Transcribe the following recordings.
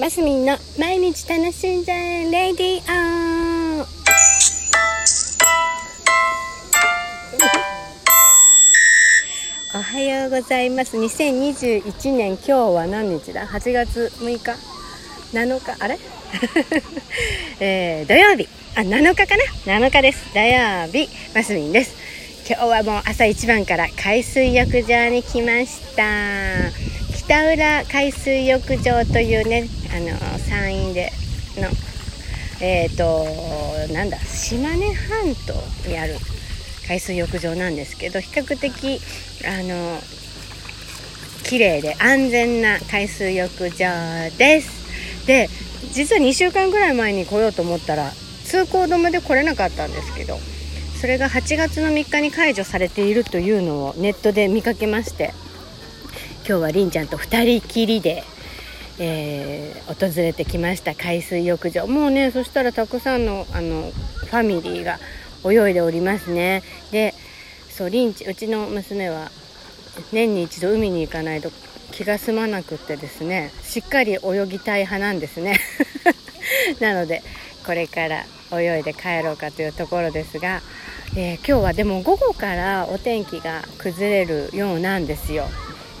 マスミンの毎日楽しんじゃえレディオおはようございます。2021年今日は何日だ？8月6日7日あれ？えー、土曜日。あ7日かな？7日です。土曜日。マスミンです。今日はもう朝一番から海水浴場に来ました。北浦海水浴場というねあの山陰でのえっ、ー、となんだ島根半島にある海水浴場なんですけど比較的あの綺麗で安全な海水浴場です。で実は2週間ぐらい前に来ようと思ったら通行止めで来れなかったんですけどそれが8月の3日に解除されているというのをネットで見かけまして今日はりんちゃんと2人きりで、えー、訪れてきました海水浴場。もうねそしたらたくさんのあのファミリーが泳いでおりますね。でそうりんちうちの娘は年に一度海に行かないと気が済まなくってですねしっかり泳ぎたい派なんですね。なのでこれから泳いで帰ろうかというところですが、えー、今日はでも午後からお天気が崩れるようなんですよ。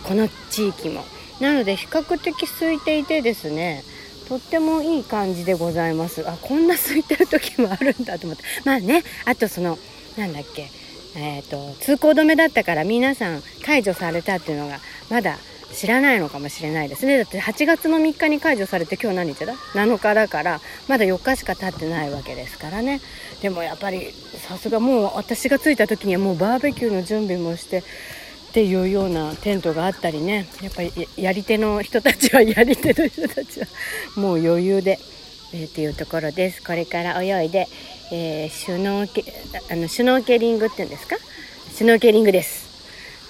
この地域も。なので比較的空いていてですねとってもいい感じでございます。あこんな空いてる時もあるんだと思って。まあねあとそのなんだっけえーと、通行止めだったから皆さん解除されたっていうのがまだ知らないのかもしれないですね。だって8月の3日に解除されて今日何日だ？7日だからまだ4日しか経ってないわけですからね。でもやっぱりさすがもう私が着いた時にはもうバーベキューの準備もしてっていうようなテントがあったりね。やっぱりやり手の人たちはやり手の人たちはもう余裕で、えー、っていうところです。これから泳いで、えー、シュノーケあのシュノーケリングっていうんですか？シュノーケリングです。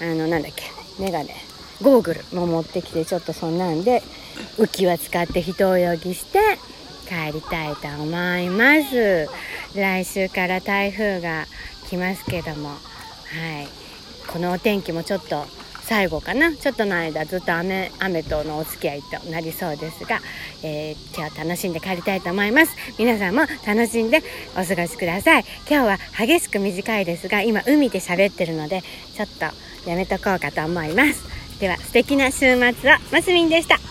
あのなんだっけ？メガネ。ゴーグルも持ってきてちょっとそんなんで浮き輪使って人泳ぎして帰りたいと思います。来週から台風が来ますけども。はい。このお天気もちょっと最後かな。ちょっとの間ずっと雨雨とのお付き合いとなりそうですが、えー、今日は楽しんで帰りたいと思います。皆さんも楽しんでお過ごしください。今日は激しく短いですが今海で喋ってるのでちょっとやめとこうかと思います。では素敵な週末を。マスミンでした。